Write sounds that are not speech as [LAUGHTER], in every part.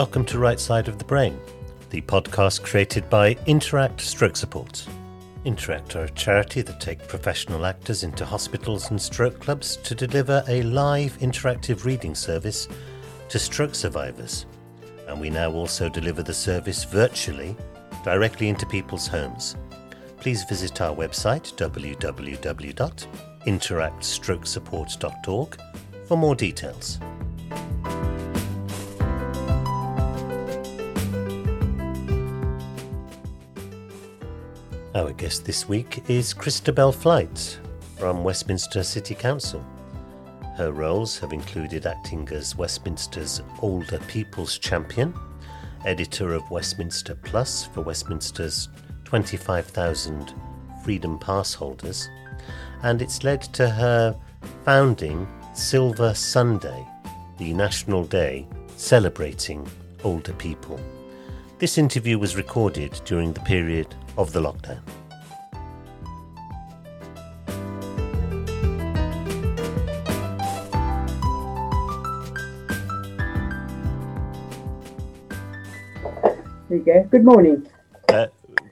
Welcome to Right Side of the Brain, the podcast created by Interact Stroke Support. Interact are a charity that take professional actors into hospitals and stroke clubs to deliver a live interactive reading service to stroke survivors. And we now also deliver the service virtually directly into people's homes. Please visit our website www.interactstrokesupport.org for more details. Our guest this week is Christabel Flight from Westminster City Council. Her roles have included acting as Westminster's Older People's Champion, editor of Westminster Plus for Westminster's 25,000 Freedom Pass holders, and it's led to her founding Silver Sunday, the national day celebrating older people. This interview was recorded during the period of the lockdown. There you go. Good morning. Uh,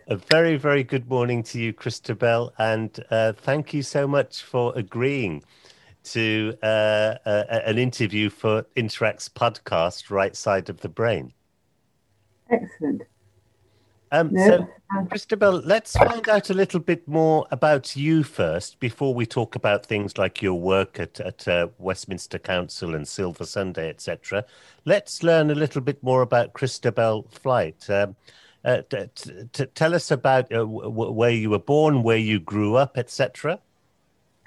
a very, very good morning to you, Christabel, and uh, thank you so much for agreeing to uh, uh an interview for Interact's podcast, Right Side of the Brain. Excellent. Um, no. So, Christabel, let's find out a little bit more about you first before we talk about things like your work at, at uh, Westminster Council and Silver Sunday, etc. Let's learn a little bit more about Christabel Flight. Um, uh, t- t- tell us about uh, w- where you were born, where you grew up, etc.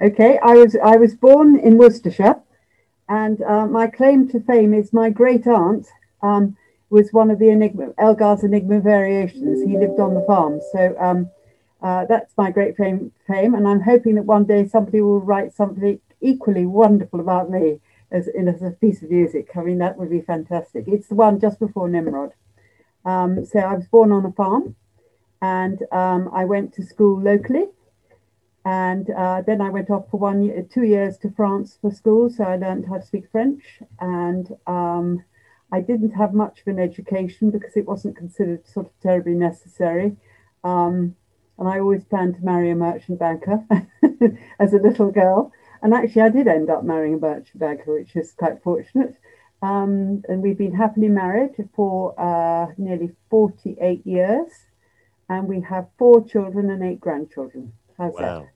Okay, I was I was born in Worcestershire, and uh, my claim to fame is my great aunt. Um, was one of the Enigma, Elgar's Enigma variations. He lived on the farm. So um, uh, that's my great fame, fame. And I'm hoping that one day somebody will write something equally wonderful about me as, in, as a piece of music. I mean, that would be fantastic. It's the one just before Nimrod. Um, so I was born on a farm and um, I went to school locally. And uh, then I went off for one year, two years to France for school. So I learned how to speak French and um, I didn't have much of an education because it wasn't considered sort of terribly necessary. Um, and I always planned to marry a merchant banker [LAUGHS] as a little girl. And actually, I did end up marrying a merchant banker, which is quite fortunate. Um, and we've been happily married for uh, nearly 48 years. And we have four children and eight grandchildren. How's wow. that?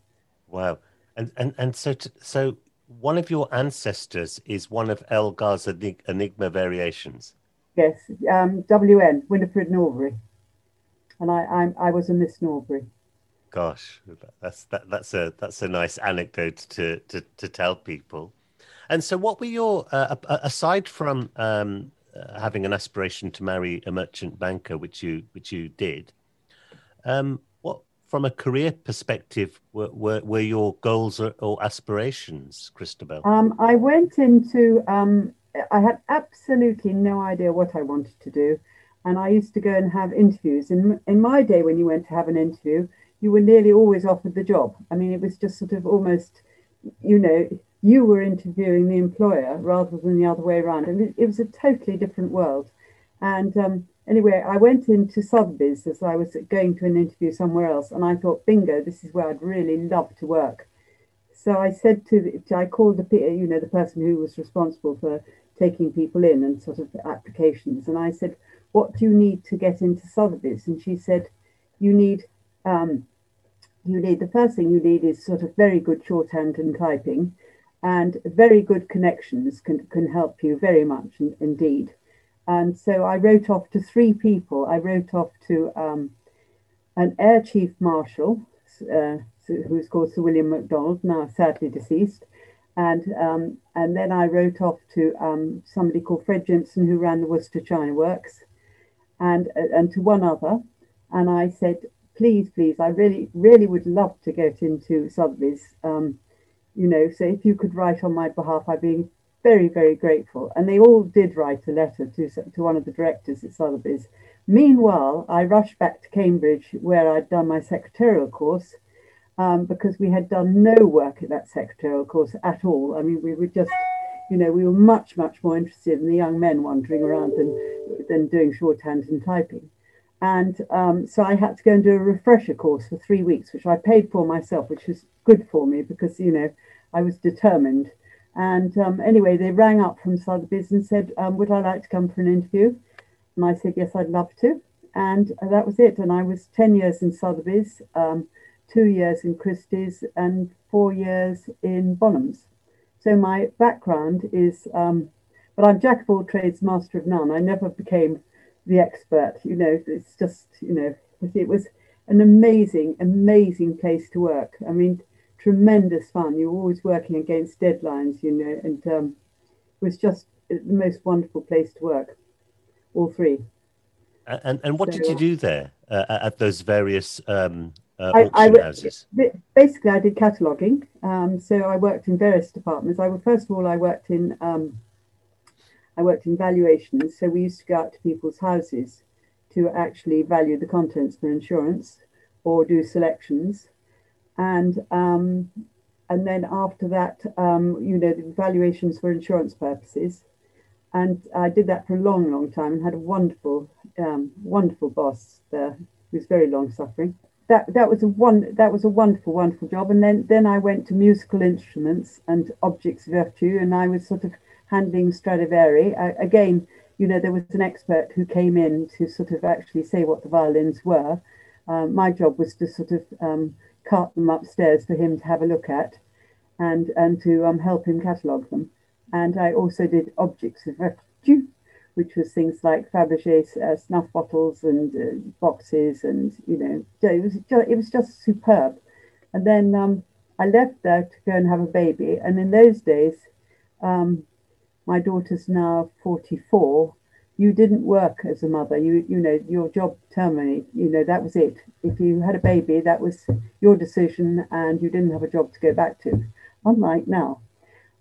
Wow. And, and, and so, to, so one of your ancestors is one of Elgar's Enigma variations. Yes, um, WN, Winifred Norbury. And I, I, I was a Miss Norbury. Gosh, that's that, that's a that's a nice anecdote to, to, to tell people. And so, what were your uh, aside from um, uh, having an aspiration to marry a merchant banker, which you which you did? Um, from a career perspective, were, were, were your goals or, or aspirations, Christabel? Um, I went into, um, I had absolutely no idea what I wanted to do. And I used to go and have interviews. In, in my day, when you went to have an interview, you were nearly always offered the job. I mean, it was just sort of almost, you know, you were interviewing the employer rather than the other way around. And it, it was a totally different world. And um, anyway, I went into Sotheby's as I was going to an interview somewhere else, and I thought, bingo, this is where I'd really love to work. So I said to, I called the, you know, the person who was responsible for taking people in and sort of applications, and I said, what do you need to get into Sotheby's? And she said, you need, um, you need the first thing you need is sort of very good shorthand and typing, and very good connections can can help you very much indeed. And so I wrote off to three people. I wrote off to um, an Air Chief Marshal, uh, who's called Sir William MacDonald, now sadly deceased. And, um, and then I wrote off to um, somebody called Fred Jimpson, who ran the Worcester China Works, and, uh, and to one other. And I said, please, please, I really, really would love to get into Sotheby's. Um, you know, so if you could write on my behalf, I'd be very, very grateful. And they all did write a letter to, to one of the directors at Sotheby's. Meanwhile, I rushed back to Cambridge where I'd done my secretarial course um, because we had done no work at that secretarial course at all. I mean, we were just, you know, we were much, much more interested in the young men wandering around than than doing shorthand and typing. And um, so I had to go and do a refresher course for three weeks, which I paid for myself, which was good for me because, you know, I was determined. And um, anyway, they rang up from Sotheby's and said, um, Would I like to come for an interview? And I said, Yes, I'd love to. And that was it. And I was 10 years in Sotheby's, um, two years in Christie's, and four years in Bonhams. So my background is, um, but I'm jack of all trades, master of none. I never became the expert. You know, it's just, you know, it was an amazing, amazing place to work. I mean, tremendous fun. You're always working against deadlines, you know, and um, it was just the most wonderful place to work. All three. And and what so, did you do there uh, at those various um, uh, I, auction I, houses? Basically, I did cataloguing. Um, so I worked in various departments. I first of all, I worked in um, I worked in valuations. So we used to go out to people's houses to actually value the contents for insurance or do selections. And um, and then after that, um, you know, the valuations for insurance purposes. And I did that for a long, long time and had a wonderful, um, wonderful boss there who was very long suffering. That that was a one that was a wonderful, wonderful job. And then then I went to musical instruments and objects virtu, and I was sort of handling Stradivari. I, again, you know, there was an expert who came in to sort of actually say what the violins were. Um, my job was to sort of um, cart them upstairs for him to have a look at and, and to um, help him catalogue them. And I also did objects of refuge, which was things like Fabergé uh, snuff bottles and uh, boxes, and you know, it was just, it was just superb. And then um, I left there to go and have a baby. And in those days, um, my daughter's now 44 you didn't work as a mother. You you know your job terminated. You know that was it. If you had a baby that was your decision and you didn't have a job to go back to unlike now.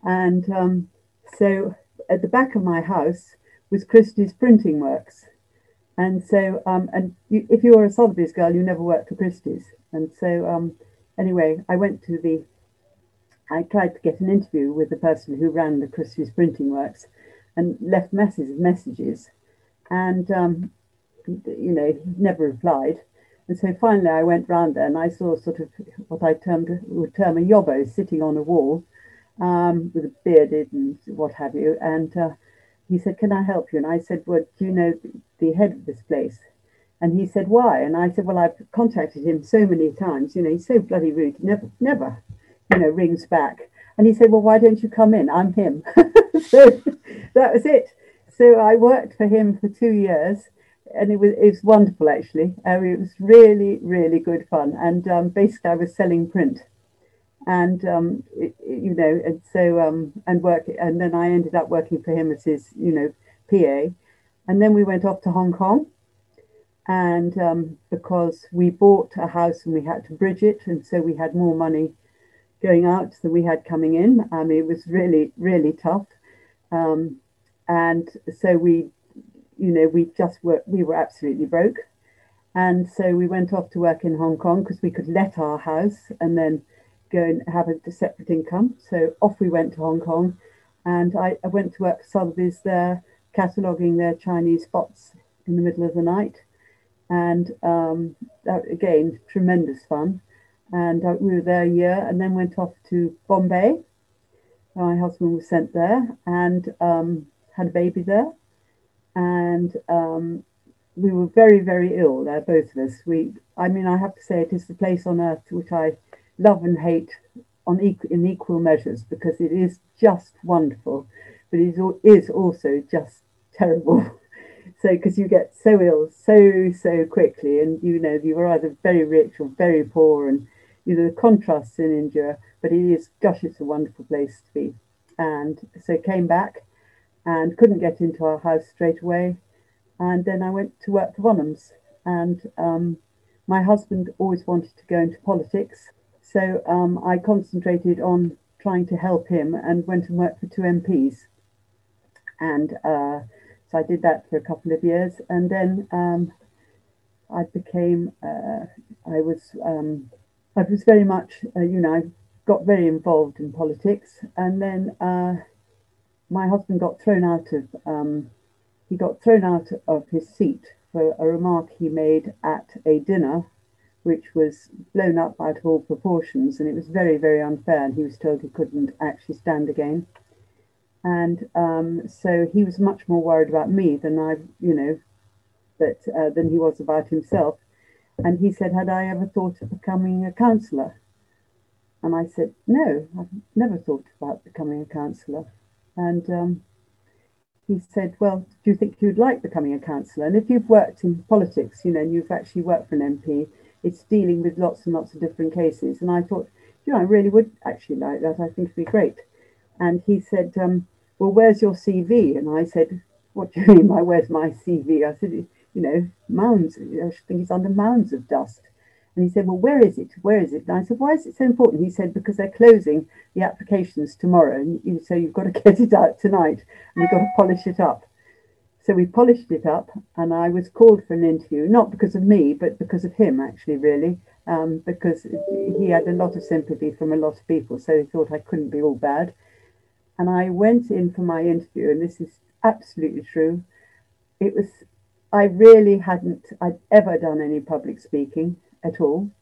And um, so at the back of my house was christie's printing works. And so um, and you, if you were a sotheby's girl you never worked for christie's. And so um, anyway i went to the I tried to get an interview with the person who ran the Christie's printing works and left messages, messages, and um, you know, he never replied. And so finally, I went round there and I saw sort of what I termed would term a yobbo sitting on a wall um, with a bearded and what have you. And uh, he said, "Can I help you?" And I said, "Well, do you know the head of this place?" And he said, "Why?" And I said, "Well, I've contacted him so many times. You know, he's so bloody rude. Never, never you know, rings back. And he said, Well, why don't you come in? I'm him. [LAUGHS] so that was it. So I worked for him for two years and it was, it was wonderful actually. Uh, it was really, really good fun. And um, basically, I was selling print. And um, it, you know, and so um, and work, and then I ended up working for him as his, you know, PA. And then we went off to Hong Kong, and um, because we bought a house and we had to bridge it, and so we had more money going out than we had coming in. I mean, it was really, really tough. Um, and so we, you know, we just were, we were absolutely broke. And so we went off to work in Hong Kong because we could let our house and then go and have a separate income. So off we went to Hong Kong. And I, I went to work for Sotheby's there, cataloguing their Chinese spots in the middle of the night. And um, that, again, tremendous fun and uh, we were there a year and then went off to Bombay. My husband was sent there and um, had a baby there. And um, we were very, very ill there, both of us. We, I mean, I have to say it is the place on earth which I love and hate on equal, in equal measures because it is just wonderful, but it is also just terrible. [LAUGHS] so because you get so ill so so quickly, and you know you are either very rich or very poor, and you know, the contrasts in India, but it is, gosh, it's a wonderful place to be. And so came back and couldn't get into our house straight away. And then I went to work for Bonhams. And um, my husband always wanted to go into politics. So um, I concentrated on trying to help him and went and worked for two MPs. And uh, so I did that for a couple of years. And then um, I became, uh, I was um, I was very much, uh, you know, I got very involved in politics, and then uh, my husband got thrown out of um, he got thrown out of his seat for a remark he made at a dinner, which was blown up out of all proportions, and it was very, very unfair. And he was told he couldn't actually stand again. And um, so he was much more worried about me than I, you know, but uh, than he was about himself. And he said, Had I ever thought of becoming a counsellor? And I said, No, I've never thought about becoming a counsellor. And um, he said, Well, do you think you'd like becoming a counsellor? And if you've worked in politics, you know, and you've actually worked for an MP, it's dealing with lots and lots of different cases. And I thought, you know, I really would actually like that. I think it'd be great. And he said, um, Well, where's your CV? And I said, What do you mean by where's my CV? I said, You know, mounds. I think it's under mounds of dust. And he said, Well, where is it? Where is it? And I said, Why is it so important? He said, Because they're closing the applications tomorrow. And you, so you've got to [LAUGHS] get it out tonight and you've got to polish it up. So we polished it up and I was called for an interview, not because of me, but because of him, actually, really, um, because he had a lot of sympathy from a lot of people. So he thought I couldn't be all bad. And I went in for my interview, and this is absolutely true. It was, I really hadn't, I'd ever done any public speaking at all.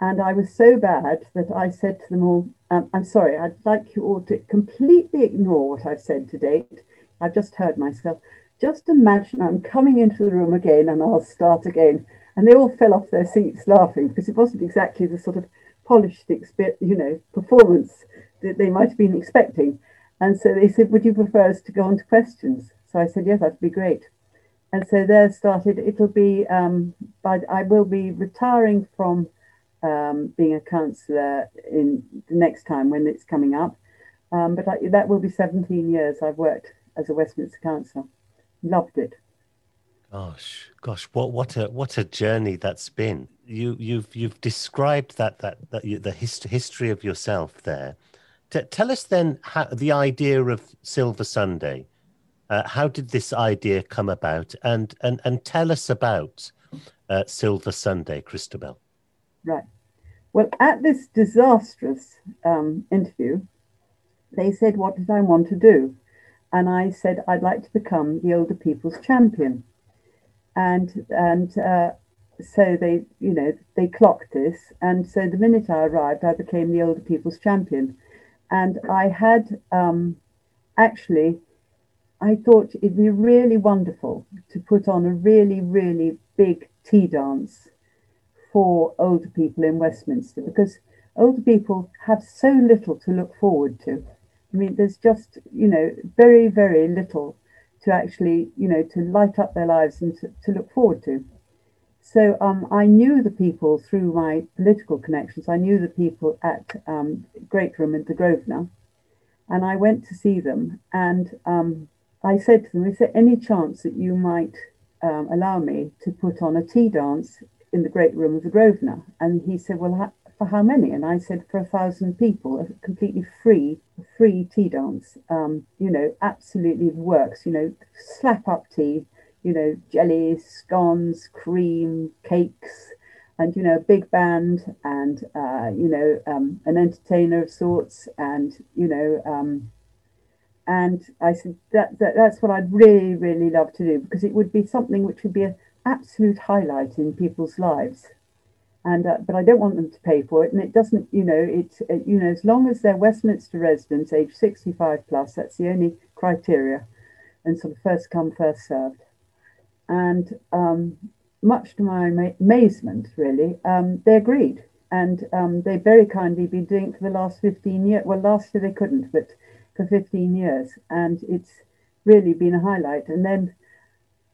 And I was so bad that I said to them all, um, I'm sorry, I'd like you all to completely ignore what I've said to date. I've just heard myself. Just imagine I'm coming into the room again and I'll start again. And they all fell off their seats laughing because it wasn't exactly the sort of polished, you know, performance that they might have been expecting. And so they said, Would you prefer us to go on to questions? So I said, Yes, that'd be great and so there started. It'll be, um, but I will be retiring from um, being a counsellor in the next time when it's coming up. Um, but I, that will be 17 years I've worked as a Westminster counsellor. Loved it. Gosh, gosh, what what a what a journey that's been. You you've you've described that that that you, the hist- history of yourself there. T- tell us then how the idea of Silver Sunday uh, how did this idea come about? And and and tell us about uh, Silver Sunday, Christabel. Right. Well, at this disastrous um, interview, they said, "What did I want to do?" And I said, "I'd like to become the older people's champion." And and uh, so they, you know, they clocked this. And so the minute I arrived, I became the older people's champion. And I had um, actually I thought it'd be really wonderful to put on a really, really big tea dance for older people in Westminster because older people have so little to look forward to. I mean, there's just, you know, very, very little to actually, you know, to light up their lives and to, to look forward to. So um, I knew the people through my political connections. I knew the people at um, Great Room in the Grosvenor, and I went to see them. And um, I said to them, Is there any chance that you might um, allow me to put on a tea dance in the great room of the Grosvenor? And he said, Well, for how many? And I said, For a thousand people, a completely free, free tea dance. Um, you know, absolutely works. You know, slap up tea, you know, jellies, scones, cream, cakes, and you know a big band and uh, you know um, an entertainer of sorts and you know um, and I said that, that that's what I'd really really love to do because it would be something which would be an absolute highlight in people's lives. And uh, but I don't want them to pay for it and it doesn't you know it's it, you know as long as they're Westminster residents age 65 plus that's the only criteria and sort of first come first served. And um, much to my ama- amazement really um, they agreed. And um, they very kindly been doing it for the last 15 years well last year they couldn't but for 15 years, and it's really been a highlight. And then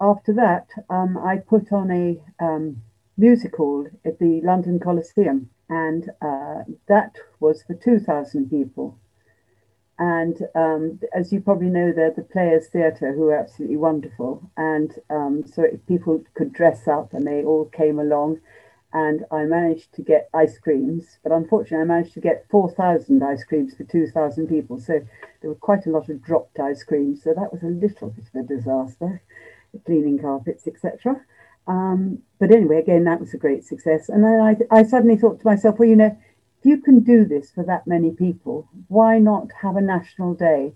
after that, um, I put on a um, musical at the London Coliseum, and uh, that was for 2,000 people. And um, as you probably know, they're the Players Theatre, who are absolutely wonderful. And um, so people could dress up, and they all came along and I managed to get ice creams, but unfortunately, I managed to get 4,000 ice creams for 2,000 people. So there were quite a lot of dropped ice creams. So that was a little bit of a disaster, cleaning carpets, etc. Um, but anyway, again, that was a great success. And then I, I suddenly thought to myself, well, you know, if you can do this for that many people, why not have a national day?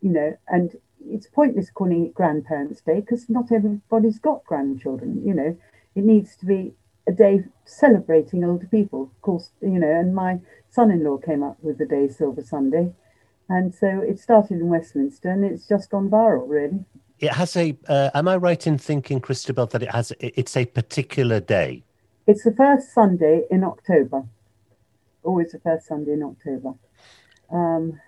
You know, and it's pointless calling it Grandparents' Day because not everybody's got grandchildren. You know, it needs to be a day celebrating older people. Of course, you know, and my son-in-law came up with the day Silver Sunday, and so it started in Westminster, and it's just gone viral, really. It has a. Uh, am I right in thinking, Christabel, that it has? It's a particular day. It's the first Sunday in October. Always the first Sunday in October. Um,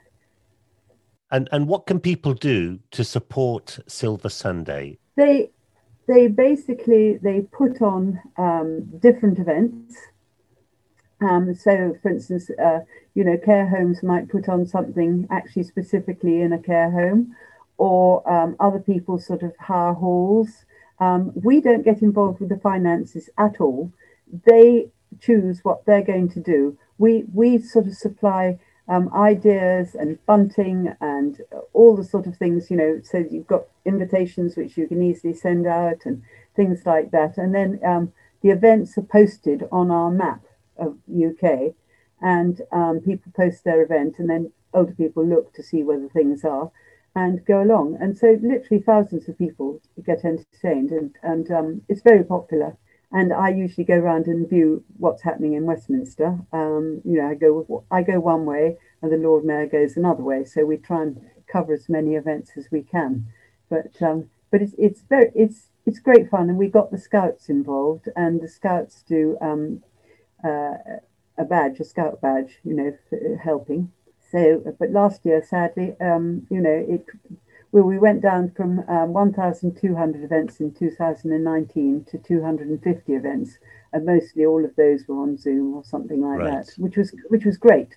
and and what can people do to support Silver Sunday? They they basically they put on um, different events. Um, so, for instance, uh, you know, care homes might put on something actually specifically in a care home, or um, other people sort of hire halls. Um, we don't get involved with the finances at all. They choose what they're going to do. We we sort of supply um, ideas and bunting and all the sort of things, you know, so you've got invitations which you can easily send out and things like that. And then um, the events are posted on our map of UK and um, people post their event and then older people look to see where the things are and go along. And so literally thousands of people get entertained and, and um, it's very popular and I usually go around and view what's happening in Westminster. Um, you know, I go I go one way, and the Lord Mayor goes another way. So we try and cover as many events as we can. But um, but it's it's very it's it's great fun, and we got the scouts involved, and the scouts do um, uh, a badge, a scout badge, you know, helping. So, but last year, sadly, um, you know, it well, we went down from um, 1,200 events in 2019 to 250 events, and mostly all of those were on Zoom or something like right. that, which was which was great,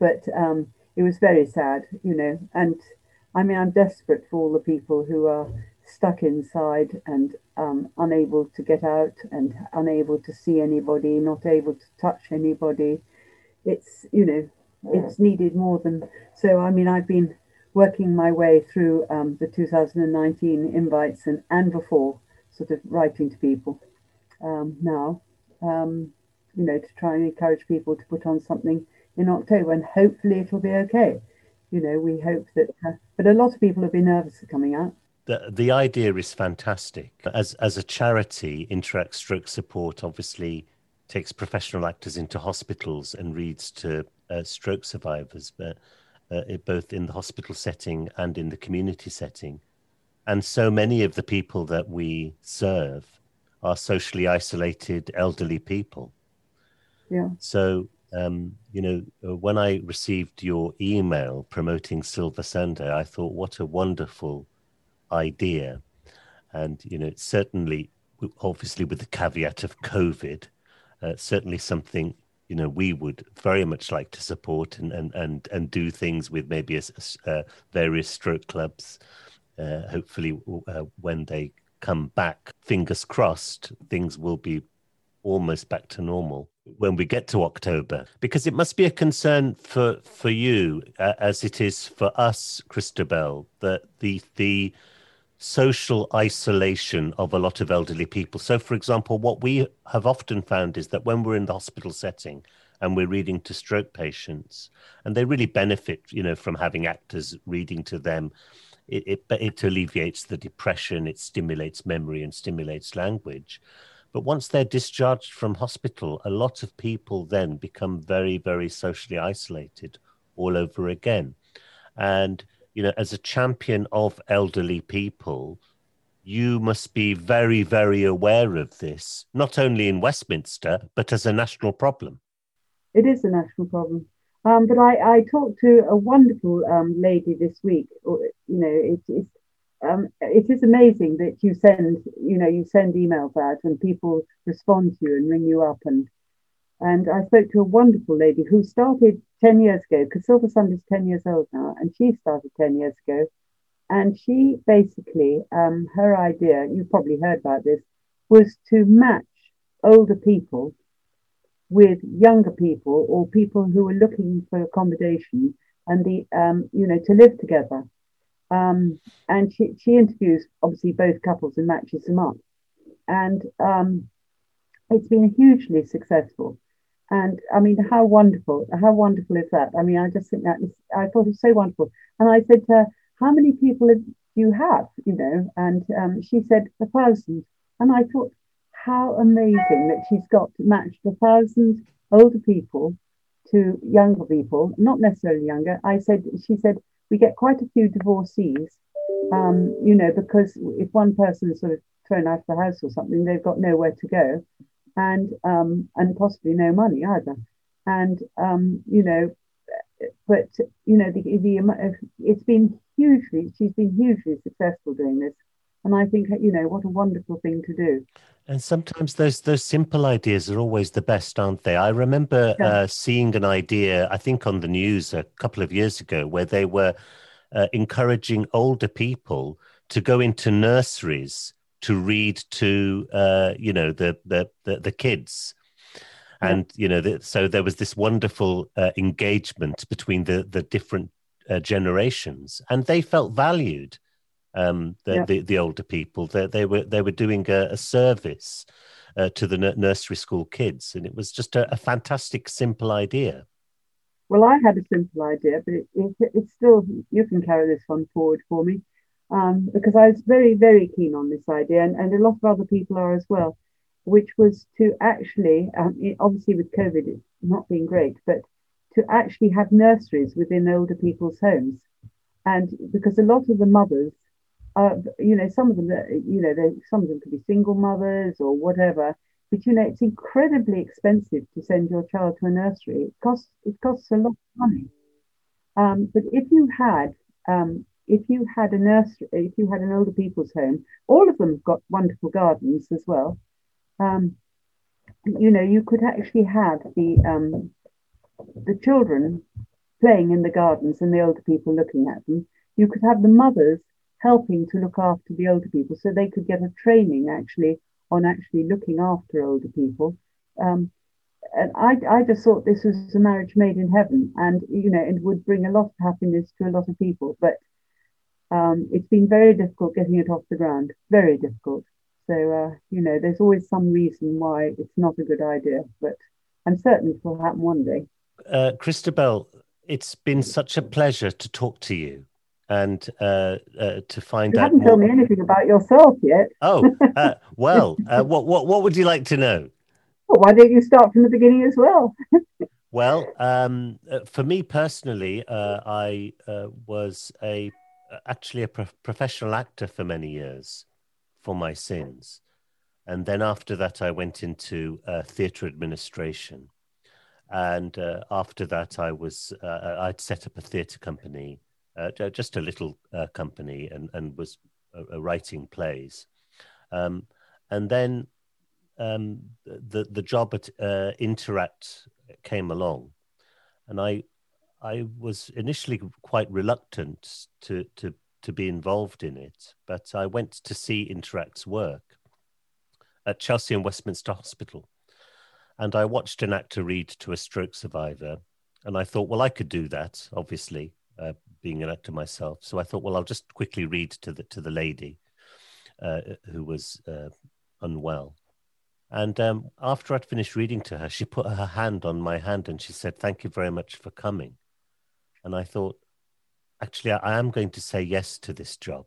but um, it was very sad, you know. And I mean, I'm desperate for all the people who are stuck inside and um, unable to get out and unable to see anybody, not able to touch anybody. It's you know, it's needed more than so. I mean, I've been working my way through um, the 2019 invites and, and before, sort of writing to people um, now, um, you know, to try and encourage people to put on something in October and hopefully it'll be okay. You know, we hope that, uh, but a lot of people have been nervous of coming out. The, the idea is fantastic. As, as a charity, Interact Stroke Support obviously takes professional actors into hospitals and reads to uh, stroke survivors. But uh, both in the hospital setting and in the community setting. And so many of the people that we serve are socially isolated elderly people. Yeah. So, um, you know, uh, when I received your email promoting Silver Sunday, I thought, what a wonderful idea. And, you know, certainly, obviously, with the caveat of COVID, uh, certainly something you know we would very much like to support and and and, and do things with maybe a, uh, various stroke clubs uh, hopefully uh, when they come back fingers crossed things will be almost back to normal when we get to october. Because it must be a concern for for you uh, as it is for us christabel that the the social isolation of a lot of elderly people. So, for example, what we have often found is that when we're in the hospital setting and we're reading to stroke patients, and they really benefit, you know, from having actors reading to them. It, it, it alleviates the depression, it stimulates memory and stimulates language. But once they're discharged from hospital, a lot of people then become very, very socially isolated all over again. And you know, as a champion of elderly people, you must be very, very aware of this, not only in Westminster, but as a national problem. It is a national problem. Um, but I, I talked to a wonderful um, lady this week. You know, it is um, it is amazing that you send you know you send emails out and people respond to you and ring you up and and I spoke to a wonderful lady who started 10 years ago, because Silver Sunday is 10 years old now, and she started 10 years ago. And she basically, um, her idea, you've probably heard about this, was to match older people with younger people or people who were looking for accommodation and the, um, you know, to live together. Um, and she, she interviews obviously both couples and matches them up. And um, it's been hugely successful. And I mean, how wonderful, how wonderful is that? I mean, I just think that is, I thought it was so wonderful. And I said to her, how many people have, you have, you know? And um, she said, a thousand. And I thought, how amazing that she's got matched a thousand older people to younger people, not necessarily younger. I said, she said, we get quite a few divorcees, um, you know, because if one person is sort of thrown out of the house or something, they've got nowhere to go and um, and possibly no money either. And, um, you know, but, you know, the, the, it's been hugely, she's been hugely successful doing this. And I think, you know, what a wonderful thing to do. And sometimes those those simple ideas are always the best, aren't they? I remember yeah. uh, seeing an idea, I think, on the news a couple of years ago, where they were uh, encouraging older people to go into nurseries to read to, uh, you know, the the the, the kids, and you know, the, so there was this wonderful uh, engagement between the the different uh, generations, and they felt valued um, the, yeah. the, the older people. They, they were they were doing a, a service uh, to the n- nursery school kids, and it was just a, a, fantastic, simple idea. Well, I had a simple idea, but it, it, it's still you can carry this one forward for me um, because I was very very keen on this idea, and, and a lot of other people are as well. Which was to actually, um, obviously with COVID, it's not been great, but to actually have nurseries within older people's homes. And because a lot of the mothers uh, you know, some of them, you know, some of them could be single mothers or whatever. But you know, it's incredibly expensive to send your child to a nursery. It costs it costs a lot of money. Um, but if you had um, if you had a nursery, if you had an older people's home, all of them got wonderful gardens as well. Um, you know, you could actually have the um, the children playing in the gardens and the older people looking at them. You could have the mothers helping to look after the older people so they could get a training actually on actually looking after older people. Um, and I, I just thought this was a marriage made in heaven and, you know, it would bring a lot of happiness to a lot of people. But um, it's been very difficult getting it off the ground, very difficult. So, uh, you know, there's always some reason why it's not a good idea, but I'm certain it will happen one day. Uh, Christabel, it's been such a pleasure to talk to you and uh, uh, to find you out. You haven't told me anything about yourself yet. oh, [LAUGHS] uh, well, uh, what what what would you like to know? Well, why don't you start from the beginning as well? [LAUGHS] well, um, uh, for me personally, uh, I was a actually a pro- professional actor for many years for my sins, and then after that, I went into theatre administration. And after that, I was I'd set up a theatre company uh, just a little uh, company and, and was uh, writing plays. Um, and then um, the, the job at uh, Interact came along. And I, I was initially quite reluctant to, to, to be involved in it, but I went to see Interact's work at Chelsea and Westminster Hospital. And I watched an actor read to a stroke survivor. And I thought, well, I could do that, obviously uh, being an actor myself. So I thought, well, I'll just quickly read to the to the lady uh, who was uh, unwell. And um, after I'd finished reading to her, she put her hand on my hand and she said, "Thank you very much for coming." And I thought, actually, I, am going to say yes to this job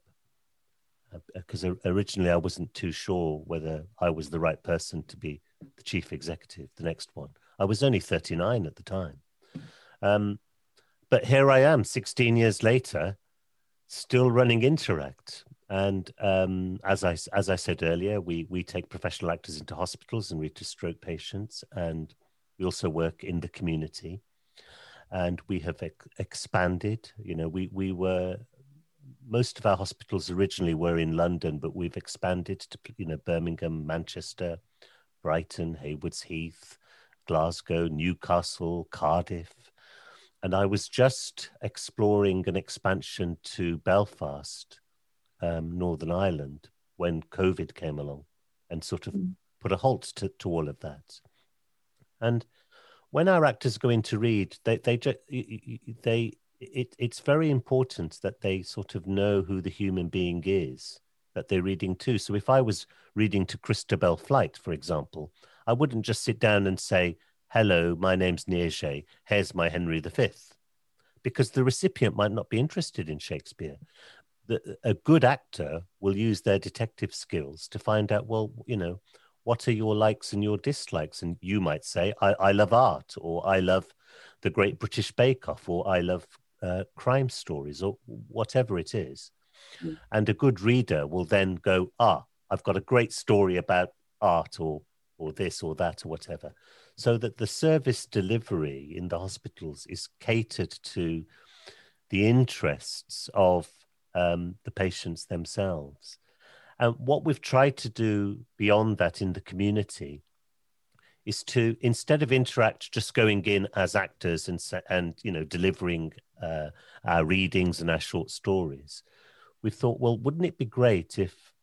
because uh, originally I wasn't too sure whether I was the right person to be the chief executive, the next one. I was only 39 at the time. Um, but here I am, 16 years later, still running Interact. And um, as I as I said earlier, we we take professional actors into hospitals and we to stroke patients, and we also work in the community. And we have ex- expanded. You know, we we were most of our hospitals originally were in London, but we've expanded to you know Birmingham, Manchester, Brighton, Haywards Heath, Glasgow, Newcastle, Cardiff, and I was just exploring an expansion to Belfast, um, Northern Ireland, when COVID came along and sort of mm. put a halt to, to all of that. And when our actors go in to read, they they they it, it's very important that they sort of know who the human being is that they're reading to. So if I was reading to Christabel Flight, for example, I wouldn't just sit down and say, hello, my name's Nietzsche, here's my Henry V, because the recipient might not be interested in Shakespeare. the, a good actor will use their detective skills to find out, well, you know, what are your likes and your dislikes? And you might say, I, I love art, or I love the Great British Bake Off, or I love uh, crime stories, or whatever it is. Mm. And a good reader will then go, ah, I've got a great story about art, or or this or that or whatever, so that the service delivery in the hospitals is catered to the interests of um, the patients themselves. And what we've tried to do beyond that in the community is to instead of interact just going in as actors and and you know delivering uh, our readings and our short stories we thought well wouldn't it be great if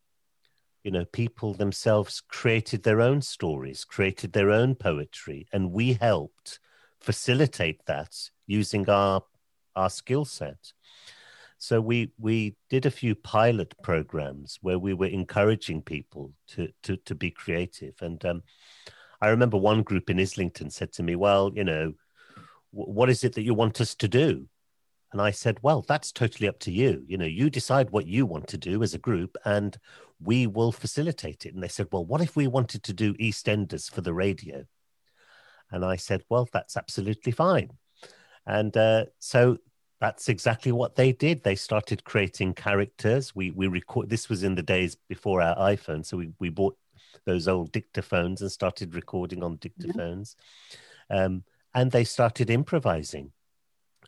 you know people themselves created their own stories created their own poetry and we helped facilitate that using our our skill set so we we did a few pilot programs where we were encouraging people to to to be creative. And um, I remember one group in Islington said to me, "Well, you know, what is it that you want us to do?" And I said, "Well, that's totally up to you. You know, you decide what you want to do as a group, and we will facilitate it." And they said, "Well, what if we wanted to do EastEnders for the radio?" And I said, "Well, that's absolutely fine." And uh, so that's exactly what they did. They started creating characters. We we record. This was in the days before our iPhone, so we we bought those old dictaphones and started recording on dictaphones, um, and they started improvising.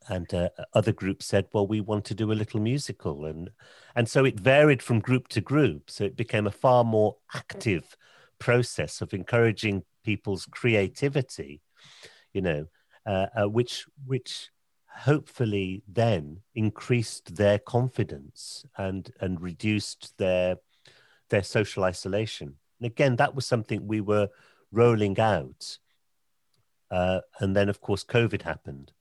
And uh, other groups said, "Well, we want to do a little musical," and and so it varied from group to group. So it became a far more active process of encouraging people's creativity, you know, uh, uh, which which hopefully then increased their confidence and and reduced their their social isolation. And again, that was something we were rolling out. Uh, and then, of course, COVID happened.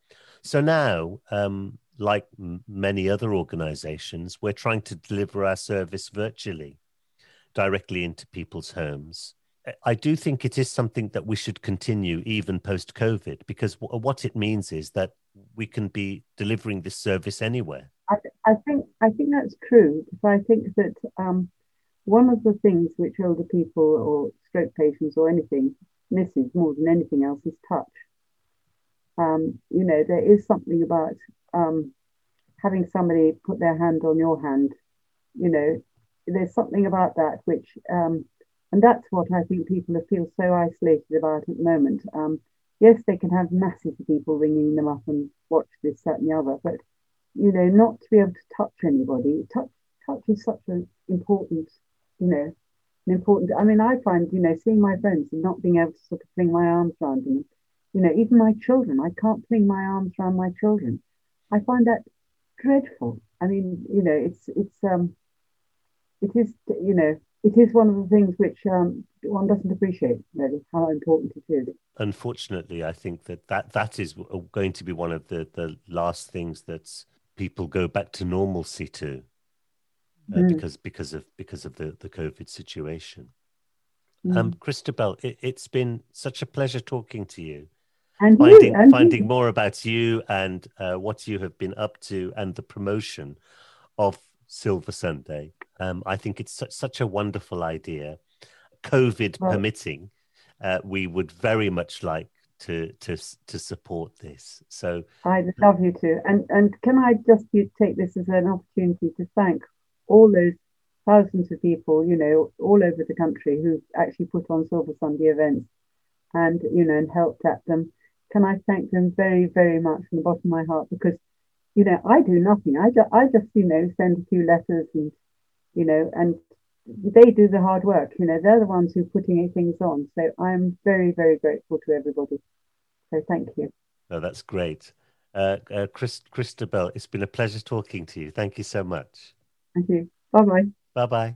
So now, um, like m- many other organizations, we're trying to deliver our service virtually, directly into people's homes. I do think it is something that we should continue even post COVID, because w- what it means is that we can be delivering this service anywhere. I, I think I think that's true. Because I think that um, one of the things which older people or stroke patients or anything misses more than anything else is touch. Um, you know, there is something about um, having somebody put their hand on your hand. You know, there's something about that which, um, and that's what I think people feel so isolated about at the moment. Yes, they can have masses of people ringing them up and watch this, that, and the other, but you know, not to be able to touch anybody. Touch, touch is such an important, you know, an important. I mean, I find, you know, seeing my friends and not being able to sort of fling my arms around them. You know, even my children, I can't fling my arms around my children. I find that dreadful. I mean, you know, it's it's um, it is, you know, it is one of the things which um, one doesn't appreciate really how important it is. Unfortunately, I think that that, that is going to be one of the, the last things that people go back to normalcy to, uh, mm. because because of because of the, the COVID situation. Mm. Um, Christabel, it, has been such a pleasure talking to you. And finding you, and finding you. more about you and uh, what you have been up to and the promotion of Silver Sunday. Um, I think it's such, such a wonderful idea. COVID right. permitting, uh, we would very much like to to to support this. So I'd love you to. And and can I just take this as an opportunity to thank all those thousands of people, you know, all over the country who've actually put on Silver Sunday events and you know and helped at them. Can I thank them very very much from the bottom of my heart because you know I do nothing. I just I just you know send a few letters and you know, and they do the hard work. You know, they're the ones who are putting things on. So I'm very, very grateful to everybody. So thank you. Oh, that's great. Uh, uh, Chris, Christabel, it's been a pleasure talking to you. Thank you so much. Thank you. Bye bye. Bye bye.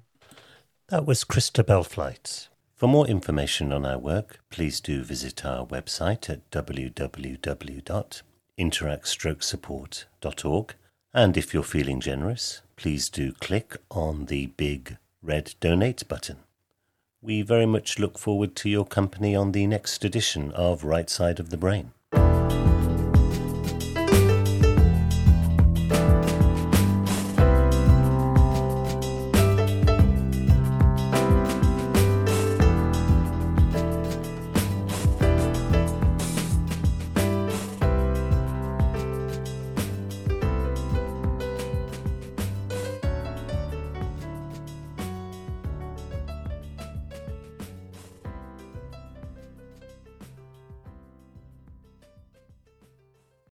That was Christabel Flights. For more information on our work, please do visit our website at www.interactstrokesupport.org. And if you're feeling generous, please do click on the big red donate button. We very much look forward to your company on the next edition of Right Side of the Brain.